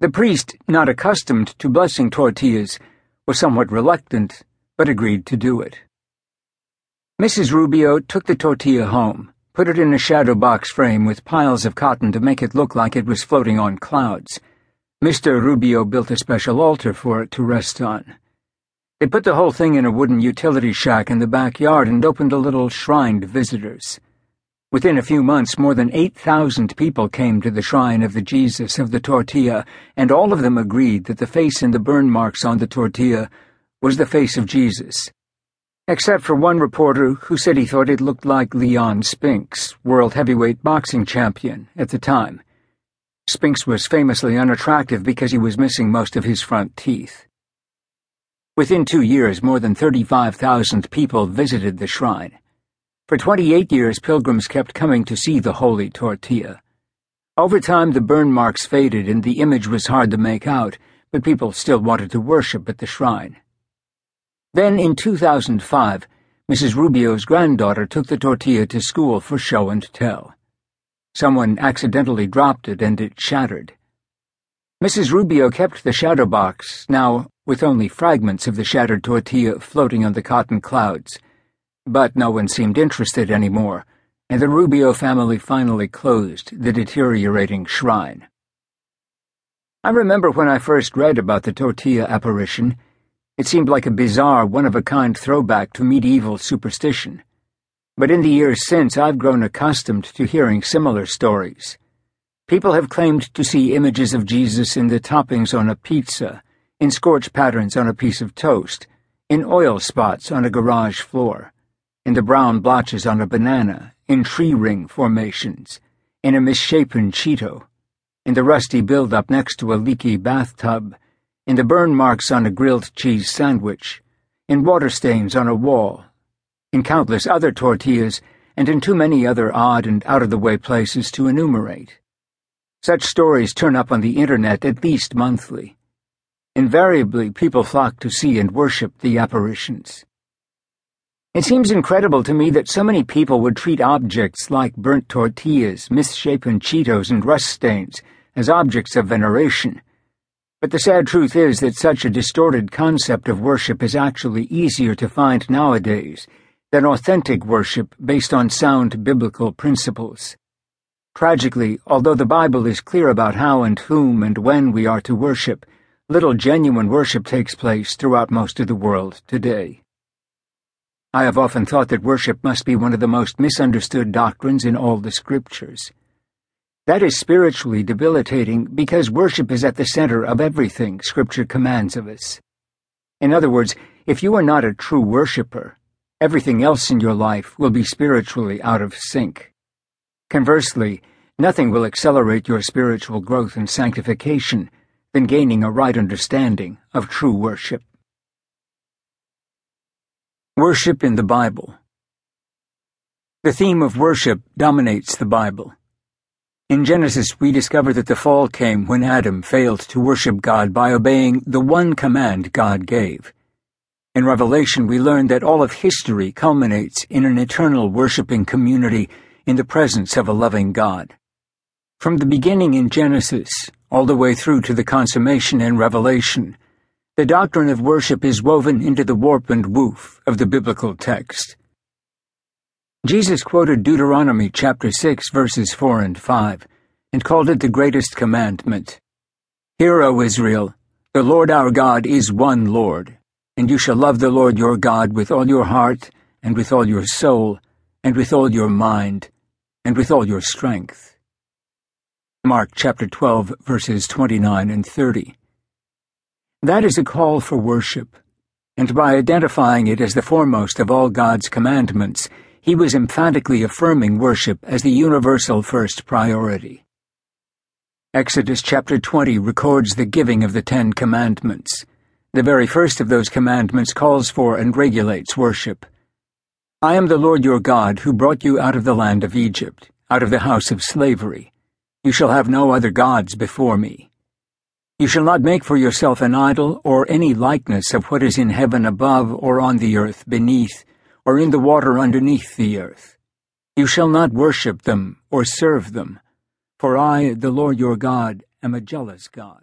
The priest, not accustomed to blessing tortillas, was somewhat reluctant, but agreed to do it. Mrs. Rubio took the tortilla home, put it in a shadow box frame with piles of cotton to make it look like it was floating on clouds. Mr. Rubio built a special altar for it to rest on. They put the whole thing in a wooden utility shack in the backyard and opened a little shrine to visitors. Within a few months, more than 8,000 people came to the shrine of the Jesus of the tortilla, and all of them agreed that the face in the burn marks on the tortilla was the face of Jesus. Except for one reporter who said he thought it looked like Leon Spinks, world heavyweight boxing champion, at the time. Spinks was famously unattractive because he was missing most of his front teeth. Within two years, more than 35,000 people visited the shrine. For 28 years, pilgrims kept coming to see the holy tortilla. Over time, the burn marks faded and the image was hard to make out, but people still wanted to worship at the shrine. Then, in 2005, Mrs. Rubio's granddaughter took the tortilla to school for show and tell. Someone accidentally dropped it and it shattered. Mrs. Rubio kept the shadow box, now with only fragments of the shattered tortilla floating on the cotton clouds. But no one seemed interested anymore, and the Rubio family finally closed the deteriorating shrine. I remember when I first read about the tortilla apparition, it seemed like a bizarre, one-of-a-kind throwback to medieval superstition. But in the years since, I've grown accustomed to hearing similar stories. People have claimed to see images of Jesus in the toppings on a pizza, in scorch patterns on a piece of toast, in oil spots on a garage floor, in the brown blotches on a banana, in tree ring formations, in a misshapen Cheeto, in the rusty buildup next to a leaky bathtub, in the burn marks on a grilled cheese sandwich, in water stains on a wall, in countless other tortillas, and in too many other odd and out-of-the-way places to enumerate. Such stories turn up on the internet at least monthly. Invariably, people flock to see and worship the apparitions. It seems incredible to me that so many people would treat objects like burnt tortillas, misshapen Cheetos, and rust stains as objects of veneration. But the sad truth is that such a distorted concept of worship is actually easier to find nowadays than authentic worship based on sound biblical principles. Tragically, although the Bible is clear about how and whom and when we are to worship, little genuine worship takes place throughout most of the world today. I have often thought that worship must be one of the most misunderstood doctrines in all the scriptures. That is spiritually debilitating because worship is at the center of everything Scripture commands of us. In other words, if you are not a true worshiper, everything else in your life will be spiritually out of sync. Conversely, nothing will accelerate your spiritual growth and sanctification than gaining a right understanding of true worship. Worship in the Bible The theme of worship dominates the Bible. In Genesis, we discover that the fall came when Adam failed to worship God by obeying the one command God gave. In Revelation, we learn that all of history culminates in an eternal worshiping community in the presence of a loving God. From the beginning in Genesis, all the way through to the consummation in Revelation, the doctrine of worship is woven into the warp and woof of the biblical text. Jesus quoted Deuteronomy chapter 6 verses 4 and 5 and called it the greatest commandment. Hear, O Israel, the Lord our God is one Lord, and you shall love the Lord your God with all your heart, and with all your soul, and with all your mind, and with all your strength. Mark chapter 12, verses 29 and 30. That is a call for worship, and by identifying it as the foremost of all God's commandments, he was emphatically affirming worship as the universal first priority. Exodus chapter 20 records the giving of the Ten Commandments. The very first of those commandments calls for and regulates worship. I am the Lord your God who brought you out of the land of Egypt, out of the house of slavery. You shall have no other gods before me. You shall not make for yourself an idol or any likeness of what is in heaven above or on the earth beneath or in the water underneath the earth. You shall not worship them or serve them, for I, the Lord your God, am a jealous God.